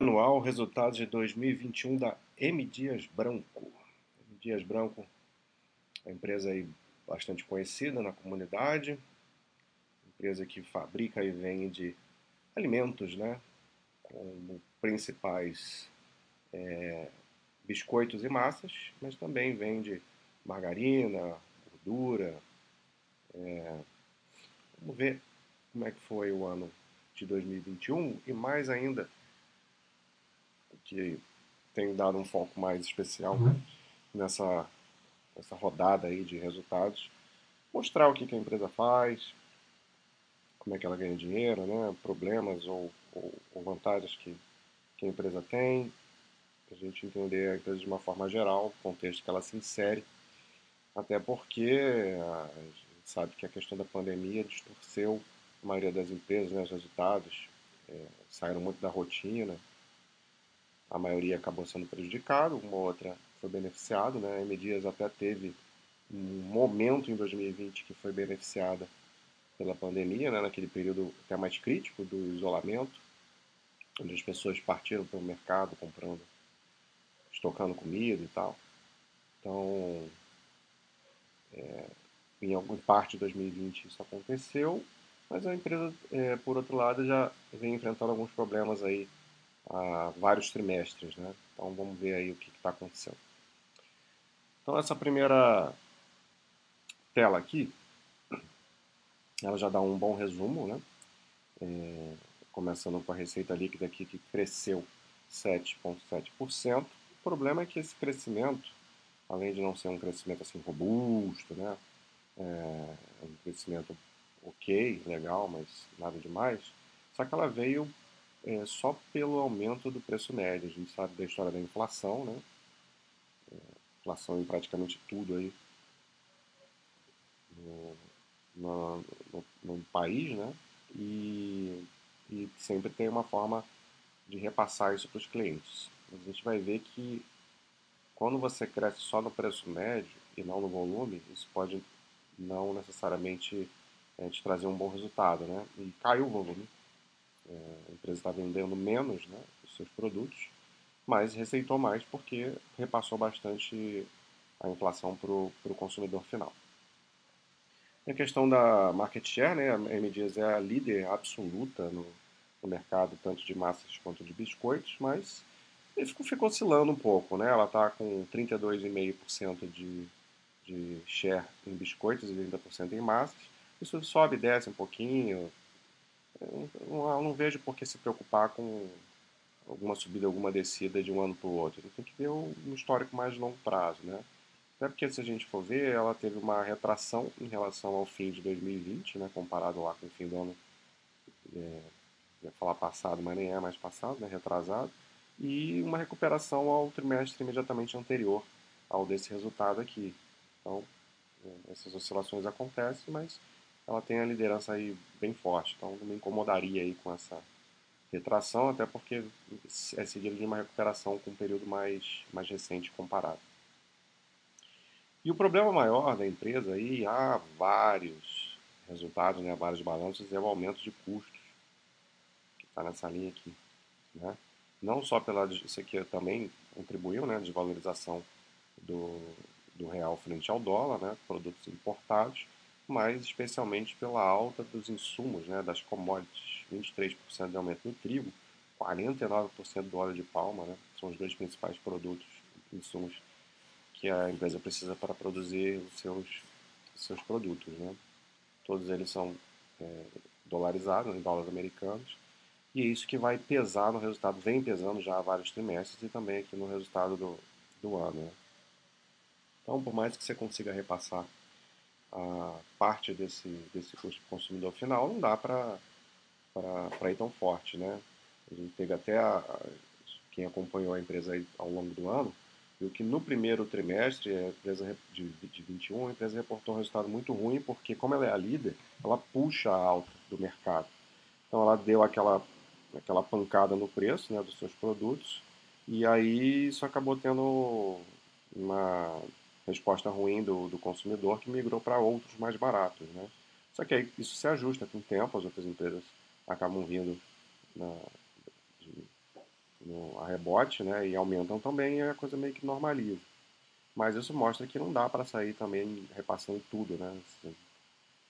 anual resultados de 2021 da M Dias Branco. M Dias Branco uma empresa aí bastante conhecida na comunidade, empresa que fabrica e vende alimentos, né, como principais é, biscoitos e massas, mas também vende margarina, gordura. É, vamos ver como é que foi o ano de 2021 e mais ainda que tem dado um foco mais especial uhum. nessa, nessa rodada aí de resultados. Mostrar o que, que a empresa faz, como é que ela ganha dinheiro, né? problemas ou, ou, ou vantagens que, que a empresa tem, a gente entender a empresa de uma forma geral, o contexto que ela se insere, até porque a gente sabe que a questão da pandemia distorceu a maioria das empresas, né, os resultados é, saíram muito da rotina, a maioria acabou sendo prejudicado, uma outra foi beneficiado, né? A M Dias até teve um momento em 2020 que foi beneficiada pela pandemia, né? naquele período até mais crítico do isolamento, onde as pessoas partiram para o mercado comprando, estocando comida e tal. Então, é, em alguma parte de 2020 isso aconteceu, mas a empresa, é, por outro lado, já vem enfrentando alguns problemas aí há vários trimestres, né? Então vamos ver aí o que está acontecendo. Então essa primeira tela aqui, ela já dá um bom resumo, né? É, começando com a receita líquida aqui que cresceu 7,7%. O problema é que esse crescimento, além de não ser um crescimento assim robusto, né? É um crescimento ok, legal, mas nada demais. Só que ela veio é, só pelo aumento do preço médio. A gente sabe da história da inflação, né? É, inflação em praticamente tudo aí no, no, no, no país, né? E, e sempre tem uma forma de repassar isso para os clientes. A gente vai ver que quando você cresce só no preço médio e não no volume, isso pode não necessariamente é, te trazer um bom resultado, né? E caiu o volume, a empresa está vendendo menos né, os seus produtos, mas receitou mais porque repassou bastante a inflação para o consumidor final. E a questão da market share, né, a M Dias é a líder absoluta no, no mercado, tanto de massas quanto de biscoitos, mas ele ficou oscilando um pouco. Né? Ela está com 32,5% de, de share em biscoitos e 30% em massas. Isso sobe e desce um pouquinho, eu não, vejo por que se preocupar com alguma subida, alguma descida de um ano para o outro. Tem que ver um histórico mais longo prazo, né? Até porque se a gente for ver, ela teve uma retração em relação ao fim de 2020, né? Comparado lá com o fim do ano, é, ia falar passado, mas nem é mais passado, né? Retrasado. E uma recuperação ao trimestre imediatamente anterior ao desse resultado aqui. Então, é, essas oscilações acontecem, mas ela tem a liderança aí bem forte. Então não me incomodaria aí com essa retração, até porque é seguido de uma recuperação com um período mais, mais recente comparado. E o problema maior da empresa aí, há vários resultados, né, vários balanços, é o aumento de custos, que está nessa linha aqui. Né? Não só pela, isso aqui também contribuiu, né, desvalorização do, do real frente ao dólar, né, produtos importados, mas especialmente pela alta dos insumos, né, das commodities, 23% de aumento no trigo, 49% do óleo de palma, né, são os dois principais produtos, insumos que a empresa precisa para produzir os seus, seus produtos. Né. Todos eles são é, dolarizados, em dólares americanos, e é isso que vai pesar no resultado, vem pesando já há vários trimestres e também aqui no resultado do, do ano. Né. Então, por mais que você consiga repassar a parte desse, desse custo consumidor final, não dá para ir tão forte. Né? A gente teve até a, quem acompanhou a empresa ao longo do ano, viu que no primeiro trimestre a empresa de, de 21, a empresa reportou um resultado muito ruim, porque como ela é a líder, ela puxa a alta do mercado. Então ela deu aquela, aquela pancada no preço né, dos seus produtos, e aí isso acabou tendo uma resposta ruim do, do consumidor que migrou para outros mais baratos. Né? Só que aí isso se ajusta com o tempo, as outras empresas acabam vindo na, de, no, a rebote, né? E aumentam também e a coisa meio que normaliza. Mas isso mostra que não dá para sair também repassando tudo, né?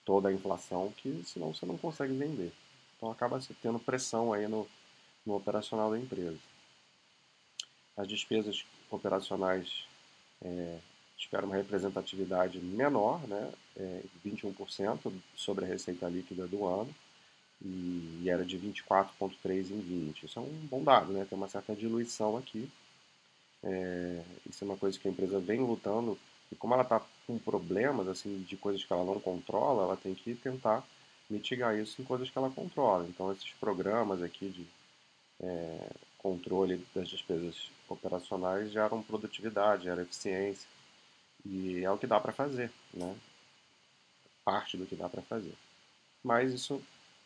Toda a inflação, que senão você não consegue vender. Então acaba tendo pressão aí no, no operacional da empresa. As despesas operacionais é, tiveram uma representatividade menor, né, é, 21% sobre a receita líquida do ano, e, era de 24,3% em 20%. Isso é um bom dado, né, tem uma certa diluição aqui. É, isso é uma coisa que a empresa vem lutando, e como ela está com problemas assim de coisas que ela não controla, ela tem que tentar mitigar isso em coisas que ela controla. Então, esses programas aqui de é, controle das despesas operacionais geram produtividade, geram eficiência. E é o que dá para fazer, né? Parte do que dá para fazer. Mas isso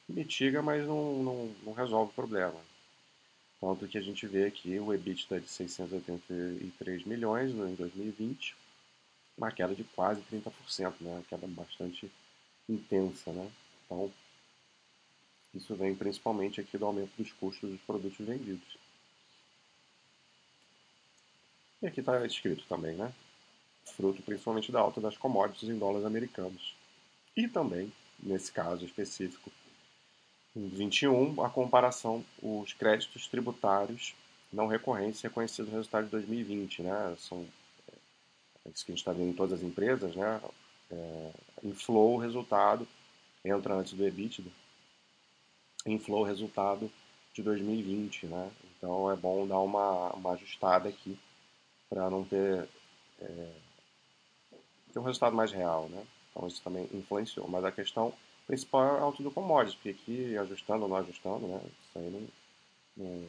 mitiga, mas não, não, não resolve o problema. Tanto que a gente vê aqui o EBITDA de 683 milhões em 2020, uma queda de quase 30%, né? Uma queda bastante intensa, né? Então, isso vem principalmente aqui do aumento dos custos dos produtos vendidos. E aqui está escrito também, né? Fruto principalmente da alta das commodities em dólares americanos. E também, nesse caso específico, em 21, a comparação, os créditos tributários não recorrentes reconhecidos no resultado de 2020, né? São é isso que a gente está vendo em todas as empresas, né? É, inflow o resultado, entra antes do EBITDA, inflow o resultado de 2020, né? Então é bom dar uma, uma ajustada aqui para não ter, é, ter um resultado mais real, né? Então isso também influenciou. Mas a questão principal é a alta do commodities, porque aqui ajustando ou não ajustando, né? Isso aí não, não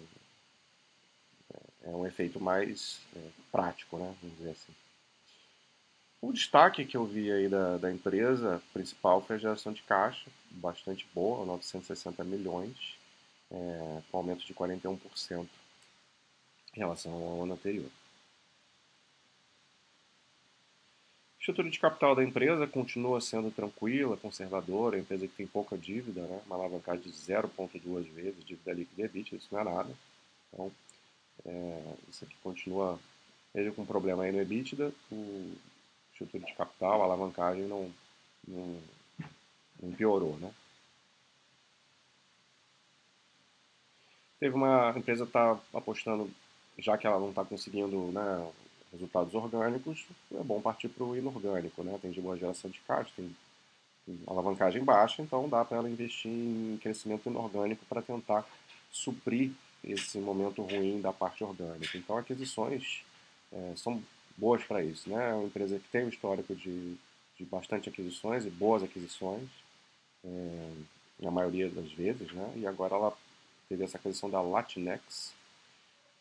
é, é um efeito mais é, prático, né? Vamos dizer assim. O destaque que eu vi aí da, da empresa principal foi a geração de caixa, bastante boa, 960 milhões, é, com aumento de 41% em relação ao ano anterior. A estrutura de capital da empresa continua sendo tranquila, conservadora, empresa que tem pouca dívida, né? uma alavancagem de 0,2 vezes dívida líquida EBITDA, isso não é nada. Então, é, isso aqui continua, mesmo com problema aí no EBITDA, o estrutura de capital, a alavancagem não, não, não piorou, né? Teve uma empresa está apostando, já que ela não está conseguindo né, resultados orgânicos, é bom partir para o inorgânico, né? Tem de boa geração de caixa, tem, tem alavancagem baixa, então dá para ela investir em crescimento inorgânico para tentar suprir esse momento ruim da parte orgânica. Então, aquisições é, são boas para isso. Né? É uma empresa que tem um histórico de, de bastante aquisições e boas aquisições, é, na maioria das vezes, né? e agora ela teve essa aquisição da Latinex,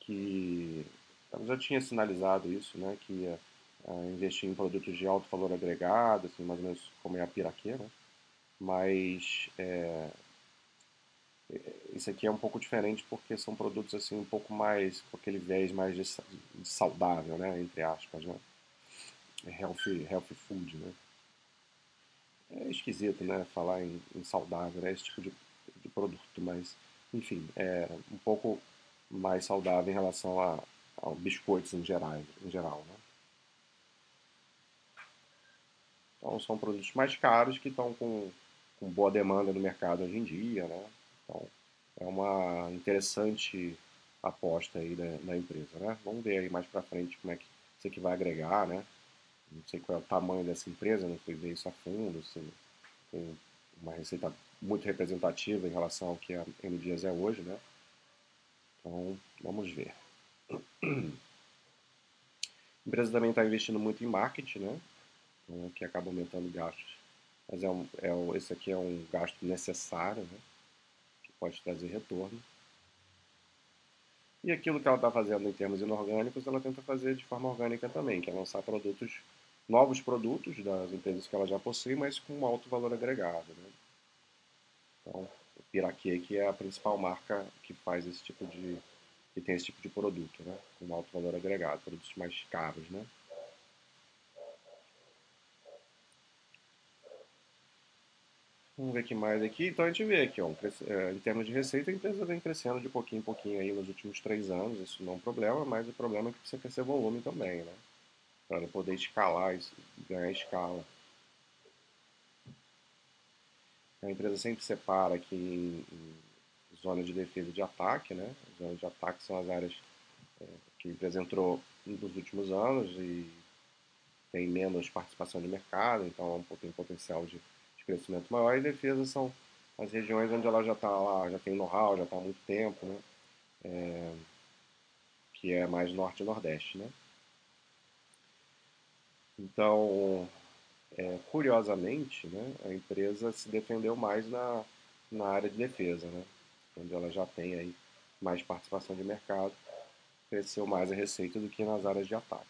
que ela já tinha sinalizado isso, né? que ia uh, investir em produtos de alto valor agregado, assim, mais ou menos como é a Piraquê, né? mas é, isso aqui é um pouco diferente porque são produtos assim um pouco mais com aquele viés mais de, de saudável, né, entre aspas, né? Healthy, healthy food, né? É esquisito, né, falar em, em saudável, né, esse tipo de, de, produto, mas enfim, é um pouco mais saudável em relação a, biscoitos em geral, em geral, né? Então são produtos mais caros que estão com, com boa demanda no mercado hoje em dia, né? Então, é uma interessante aposta aí da, da empresa, né? Vamos ver aí mais para frente como é que isso aqui vai agregar, né? Não sei qual é o tamanho dessa empresa, não fui ver isso a fundo, se tem uma receita muito representativa em relação ao que a M Dias é hoje, né? Então, vamos ver. A empresa também está investindo muito em marketing, né? Então, que acaba aumentando gastos. Mas é um, é um, esse aqui é um gasto necessário, né? pode trazer retorno. E aquilo que ela está fazendo em termos inorgânicos, ela tenta fazer de forma orgânica também, que é lançar produtos, novos produtos das empresas que ela já possui, mas com um alto valor agregado. Né? Então, o Piraquê que é a principal marca que faz esse tipo de que tem esse tipo de produto, né? com alto valor agregado, produtos mais caros, né? Vamos ver o que mais aqui. Então a gente vê aqui, ó, é, em termos de receita, a empresa vem crescendo de pouquinho em pouquinho aí nos últimos três anos. Isso não é um problema, mas o problema é que precisa crescer volume também, né? Para poder escalar, isso, ganhar escala. A empresa sempre separa aqui em zona de defesa e de ataque, né? Zonas de ataque são as áreas é, que a empresa entrou nos últimos anos e tem menos participação de mercado, então tem potencial de de crescimento maior, e defesa são as regiões onde ela já está lá, já tem know-how, já está há muito tempo, né? É, que é mais norte e nordeste, né? Então, é, curiosamente, né, a empresa se defendeu mais na, na área de defesa, né? Onde ela já tem aí mais participação de mercado, cresceu mais a receita do que nas áreas de ataque.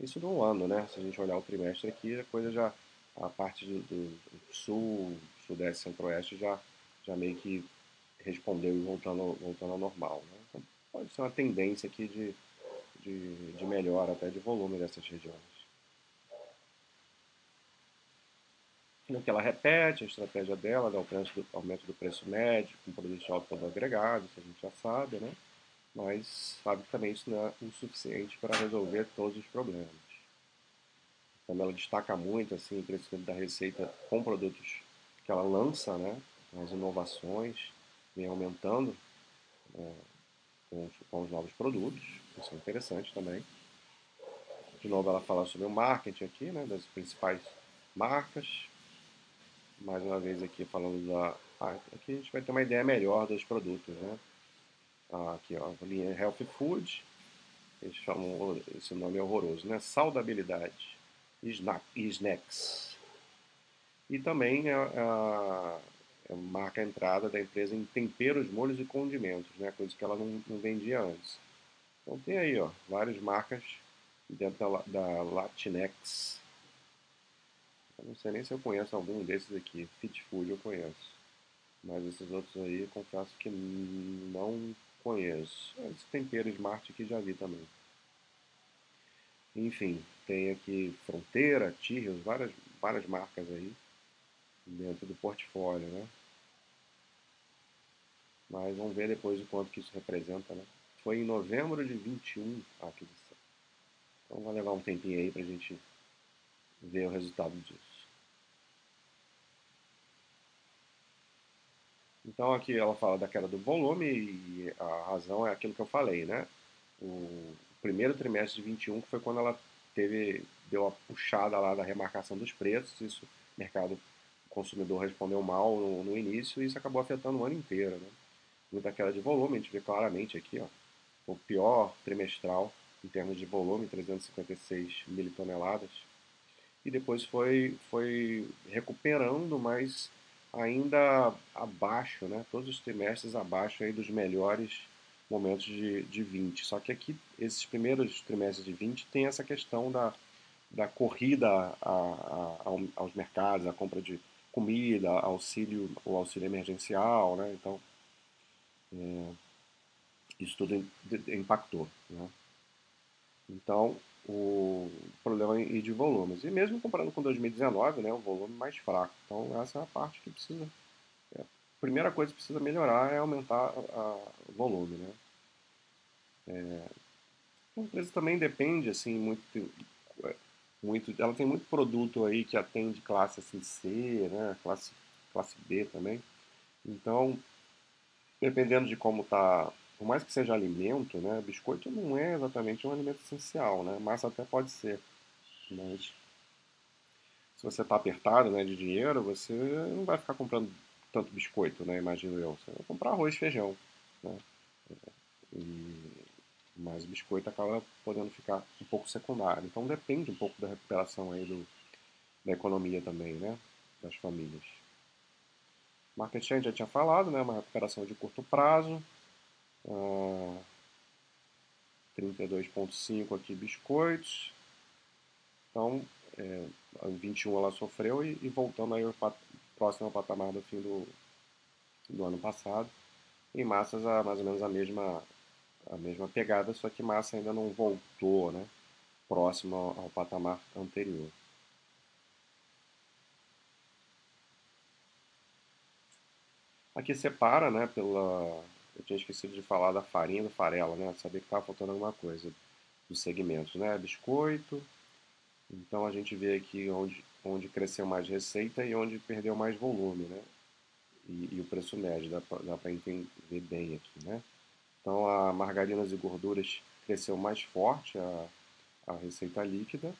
Isso no ano, né? Se a gente olhar o trimestre aqui, a coisa já a parte do, do sul, sudeste, centro-oeste já, já meio que respondeu e voltando, voltando ao normal. Né? Então, pode ser uma tendência aqui de, de, de melhora até de volume dessas regiões. No que ela repete, a estratégia dela dá o do, aumento do preço médio com produtos de alto valor agregado, isso a gente já sabe, né? mas sabe que também isso não é o suficiente para resolver todos os problemas. Então ela destaca muito assim, o crescimento da receita com produtos que ela lança, né? as inovações, vem aumentando né? com, com, os novos produtos, isso é interessante também. De novo ela fala sobre o marketing aqui, né? das principais marcas. Mais uma vez aqui falando da... Ah, aqui a gente vai ter uma ideia melhor dos produtos. Né? Ah, aqui ó, linha Health Food, eles chamam, esse nome é horroroso, né? Saudabilidade snacks. E também a, a, a marca entrada da empresa em temperos, molhos e condimentos, né? coisa que ela não, não vendia antes. Então tem aí ó, várias marcas dentro da, da Latinex. Eu não sei nem se eu conheço algum desses aqui. Fit Food eu conheço. Mas esses outros aí, confesso que não conheço. Esse tempero Smart aqui já vi também. Enfim, tem aqui Fronteira, Tyrrells, várias, várias marcas aí dentro do portfólio, né? Mas vamos ver depois o quanto que isso representa, né? Foi em novembro de 21 a aquisição. Então vai levar um tempinho aí para a gente ver o resultado disso. Então aqui ela fala da queda do volume e a razão é aquilo que eu falei, né? O primeiro trimestre de 21 que foi quando ela teve deu a puxada lá da remarcação dos preços, isso o mercado consumidor respondeu mal no, no, início e isso acabou afetando o ano inteiro, né? Muita queda de volume, a gente vê claramente aqui, ó, o pior trimestral em termos de volume, 356 mil toneladas, e depois foi, foi recuperando, mas ainda abaixo, né? Todos os trimestres abaixo aí dos melhores momentos de, de 20. Só que aqui, esses primeiros trimestres de 20 tem essa questão da, da corrida a, a, aos mercados, a compra de comida, auxílio, o auxílio emergencial, né? Então, é, isso tudo impactou, né? Então, o problema é de volumes. E mesmo comparando com 2019, né, o volume mais fraco. Então, essa é a parte que precisa primeira coisa que precisa melhorar é aumentar o volume, né? É, a empresa também depende, assim, muito, muito, ela tem muito produto aí que atende classe assim, C, né? Classe, classe B também. Então, dependendo de como tá, por mais que seja alimento, né? Biscoito não é exatamente um alimento essencial, né? Massa até pode ser, mas se você está apertado, né, de dinheiro, você não vai ficar comprando tanto biscoito, né? Imagino eu. Você vai comprar arroz e feijão, né? E, mas o biscoito acaba podendo ficar um pouco secundário. Então depende um pouco da recuperação aí do, da economia também, né? Das famílias. Market share já tinha falado, né? Uma recuperação de curto prazo. Uh, ah, 32,5 aqui biscoitos. Então, é, em 21 ela sofreu e, e voltando aí próximo ao patamar do fim do, do ano passado. E massas a mais ou menos a mesma, a mesma pegada, só que massa ainda não voltou né, próximo ao, ao patamar anterior. Aqui separa, né, pela... Eu tinha esquecido de falar da farinha e do farelo, né? Sabia que estava faltando alguma coisa dos segmentos, né? Biscoito. Então a gente vê aqui onde, onde cresceu mais receita e onde perdeu mais volume, né? E, e o preço médio, dá para entender bem aqui, né? Então a margarinas e gorduras cresceu mais forte a, a receita líquida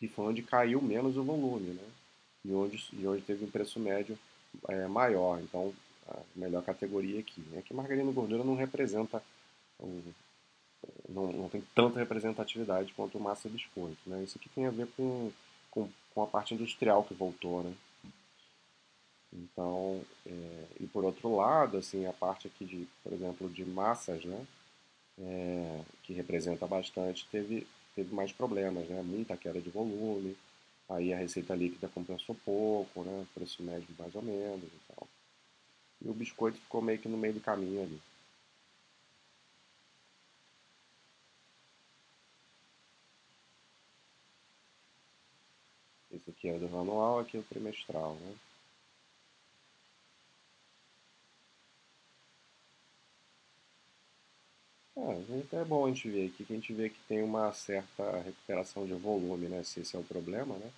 e foi onde caiu menos o volume, né? E onde, e onde teve um preço médio é, maior. Então, a melhor categoria aqui. Né? Que margarina e gordura não representa, um, não, não tem tanta representatividade quanto massa e biscoito. Né? Isso aqui tem a ver com, com, com a parte industrial que voltou, né? Então, é, e por outro lado, assim, a parte aqui de, por exemplo, de massas, né? É, que representa bastante, teve, teve mais problemas, né? Muita queda de volume, aí a receita líquida compensou pouco, né? Preço médio mais ou menos e tal. E o biscoito ficou meio que no meio do caminho ali. Esse aqui é do anual, aqui é o trimestral, né? É, é bom a gente ver aqui, que a gente vê que tem uma certa recuperação de volume, né? Se esse é o problema, né?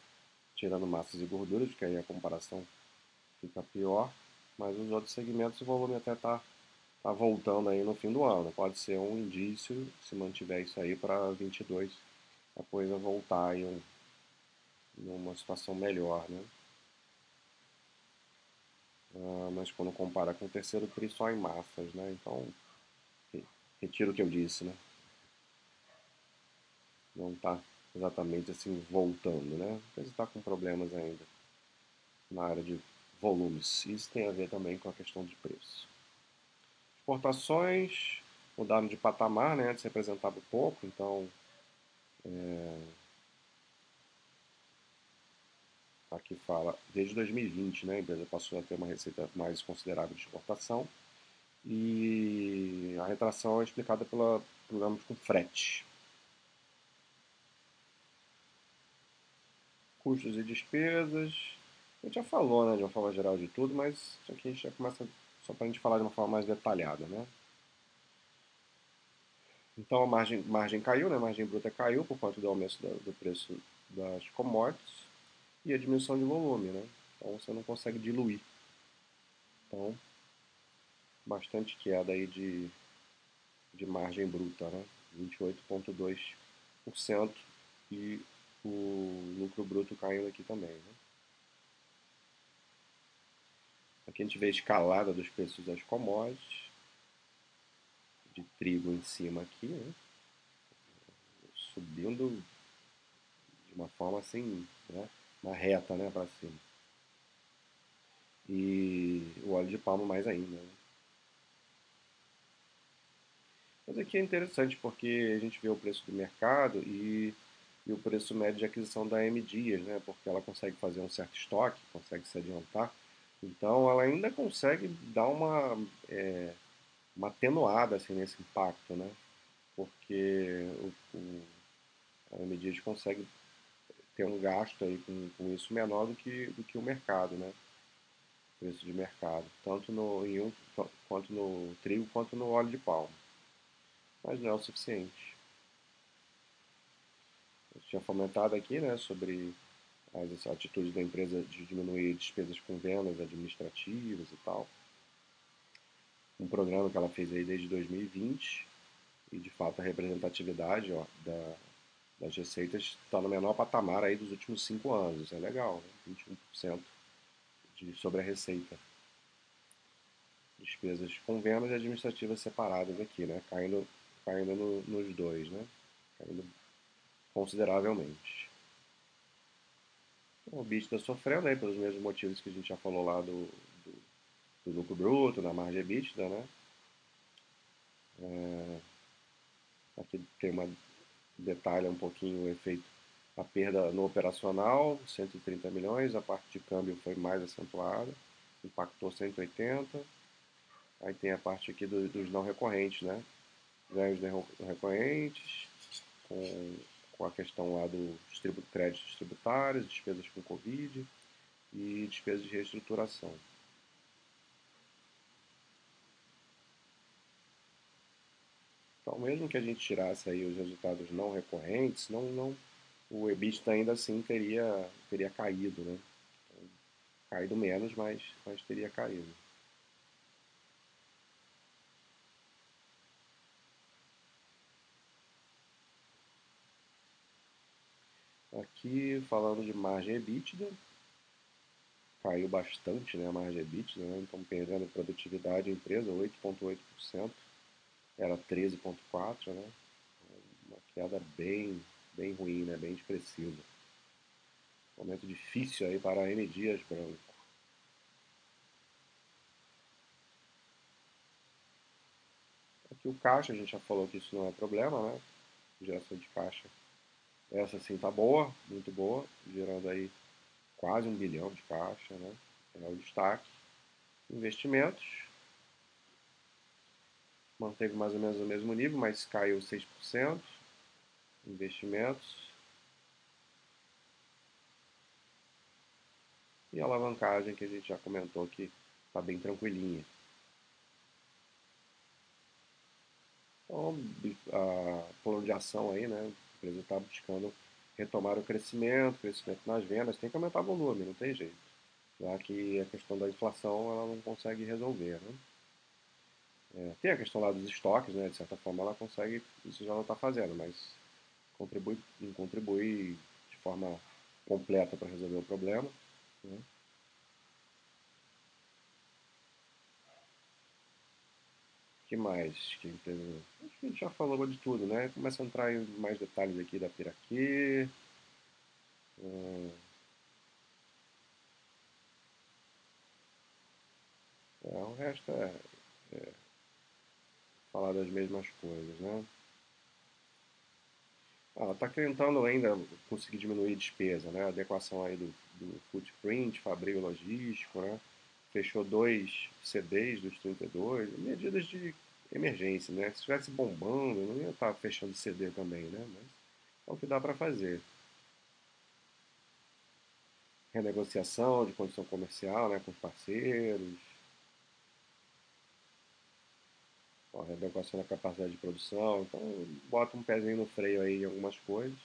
Tirando massas e gorduras, que aí a comparação fica pior, mas os outros segmentos o volume até está tá voltando aí no fim do ano. Pode ser um indício, se mantiver isso aí para 22, a coisa voltar em, um, em uma situação melhor, né? Ah, mas quando compara com o terceiro tri só em massas, né? Então retiro o que eu disse, né? Não está exatamente assim voltando, né? Mas está com problemas ainda na área de volumes. Isso tem a ver também com a questão de preço. Exportações mudaram de patamar, né? Antes representava pouco, então é... aqui fala desde 2020, né? A empresa passou a ter uma receita mais considerável de exportação e a retração é explicada pela problemas com frete. Custos e despesas. A gente já falou, né, de uma forma geral de tudo, mas aqui a gente já começa só para a gente falar de uma forma mais detalhada, né? Então a margem, margem caiu, né? a margem bruta caiu por conta do aumento do, preço das commodities e a diminuição de volume, né? Então você não consegue diluir. Então bastante queda aí de, de margem bruta, né? 28,2% e o lucro bruto caindo aqui também. Né? Aqui a gente vê a escalada dos preços das commodities, de trigo em cima aqui, né? subindo de uma forma assim, né? uma reta né? para cima. E o óleo de palma mais ainda. Né? Mas aqui é interessante porque a gente vê o preço do mercado e, e o preço médio de aquisição da M Dias, né? porque ela consegue fazer um certo estoque, consegue se adiantar. Então ela ainda consegue dar uma, é, uma atenuada assim, nesse impacto, né? porque o, o, a consegue ter um gasto aí com, com isso menor do que, do que o mercado, né? preço de mercado, tanto no, em um, quanto no trigo quanto no óleo de palma mas não é o suficiente. Eu tinha fomentado aqui né, sobre as atitudes da empresa de diminuir despesas com vendas administrativas e tal. Um programa que ela fez aí desde 2020 e de fato a representatividade ó, da, das receitas está no menor patamar aí dos últimos cinco anos. Isso é legal, né? 21% de, sobre a receita. Despesas com vendas e administrativas separadas aqui, né? Caindo caindo no, nos dois, né? Caindo consideravelmente. O BIT está sofrendo aí pelos mesmos motivos que a gente já falou lá do, do, do lucro bruto, da margem EBITDA, né? É, aqui tem uma detalha um pouquinho o efeito a perda no operacional, 130 milhões, a parte de câmbio foi mais acentuada, impactou 180. Aí tem a parte aqui do, dos não recorrentes, né? ganhos recorrentes, com, com a questão lá dos tribu créditos tributários, despesas com Covid e despesas de reestruturação. Então, mesmo que a gente tirasse aí os resultados não recorrentes, não, não, o EBITDA ainda assim teria, teria caído, né? Então, caído menos, mas, mas teria caído. Aqui falando de margem EBITDA, caiu bastante né, a margem EBITDA, né? então perdendo produtividade a empresa, 8,8%, era 13,4%, né? uma queda bem, bem ruim, né? bem expressiva. Momento difícil aí para a M Dias Branco. Aqui o caixa, a gente já falou que isso não é problema, né? Geração de caixa essa sim tá boa, muito boa, gerando aí quase um bilhão de caixa, né? É o destaque. Investimentos. Manteve mais ou menos o mesmo nível, mas caiu 6%. Investimentos. E a alavancagem que a gente já comentou aqui está bem tranquilinha. Então, a plano de ação aí, né? Empresa está buscando retomar o crescimento, crescimento nas vendas, tem que aumentar o volume, não tem jeito. Já que a questão da inflação ela não consegue resolver. Né? É, tem a questão lá dos estoques, né? de certa forma ela consegue, isso já não está fazendo, mas contribui, não contribui de forma completa para resolver o problema. Né? Que mais que a. Acho que a gente já falou de tudo, né? Começa a entrar em mais detalhes aqui da Piraquê. É... É, o resto é, é, falar das mesmas coisas, né? Ah, está tentando ainda conseguir diminuir despesa, né? Adequação aí do, do footprint, fabril logístico, né? Fechou dois CDs dos 32, medidas de emergência, né? Se estivesse bombando, não ia estar fechando CD também, né? Mas é o que dá para fazer. Renegociação de condição comercial, né, com os parceiros. Ó, renegociação da capacidade de produção. Então, bota um pezinho no freio aí em algumas coisas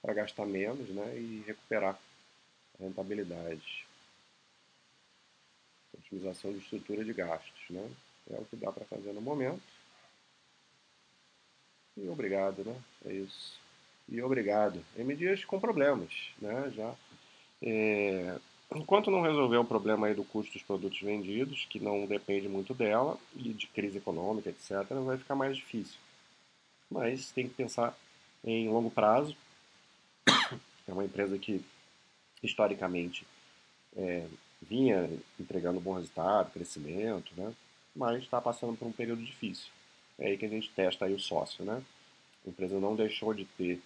para gastar menos, né, e recuperar a rentabilidade otimização de estrutura de gastos. Né? É o que dá para fazer no momento. E obrigado, né? É isso. E obrigado. M Dias com problemas, né? Já. É... Enquanto não resolver o problema aí do custo dos produtos vendidos, que não depende muito dela, e de crise econômica, etc., vai ficar mais difícil. Mas tem que pensar em longo prazo. É uma empresa que, historicamente, é, vinha entregando bom resultado, crescimento, né? mas está passando por um período difícil. É aí que a gente testa aí o sócio. Né? A empresa não deixou de ter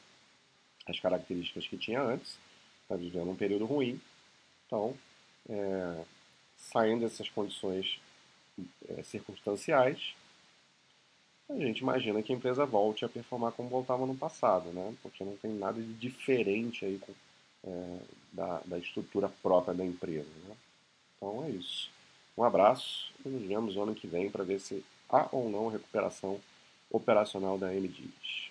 as características que tinha antes, está vivendo um período ruim, então, é, saindo dessas condições é, circunstanciais, a gente imagina que a empresa volte a performar como voltava no passado, né? porque não tem nada de diferente aí com, é, da, da estrutura própria da empresa. Né? Então é isso. Um abraço e nos vemos ano que vem para ver se há ou não recuperação operacional da MDIs.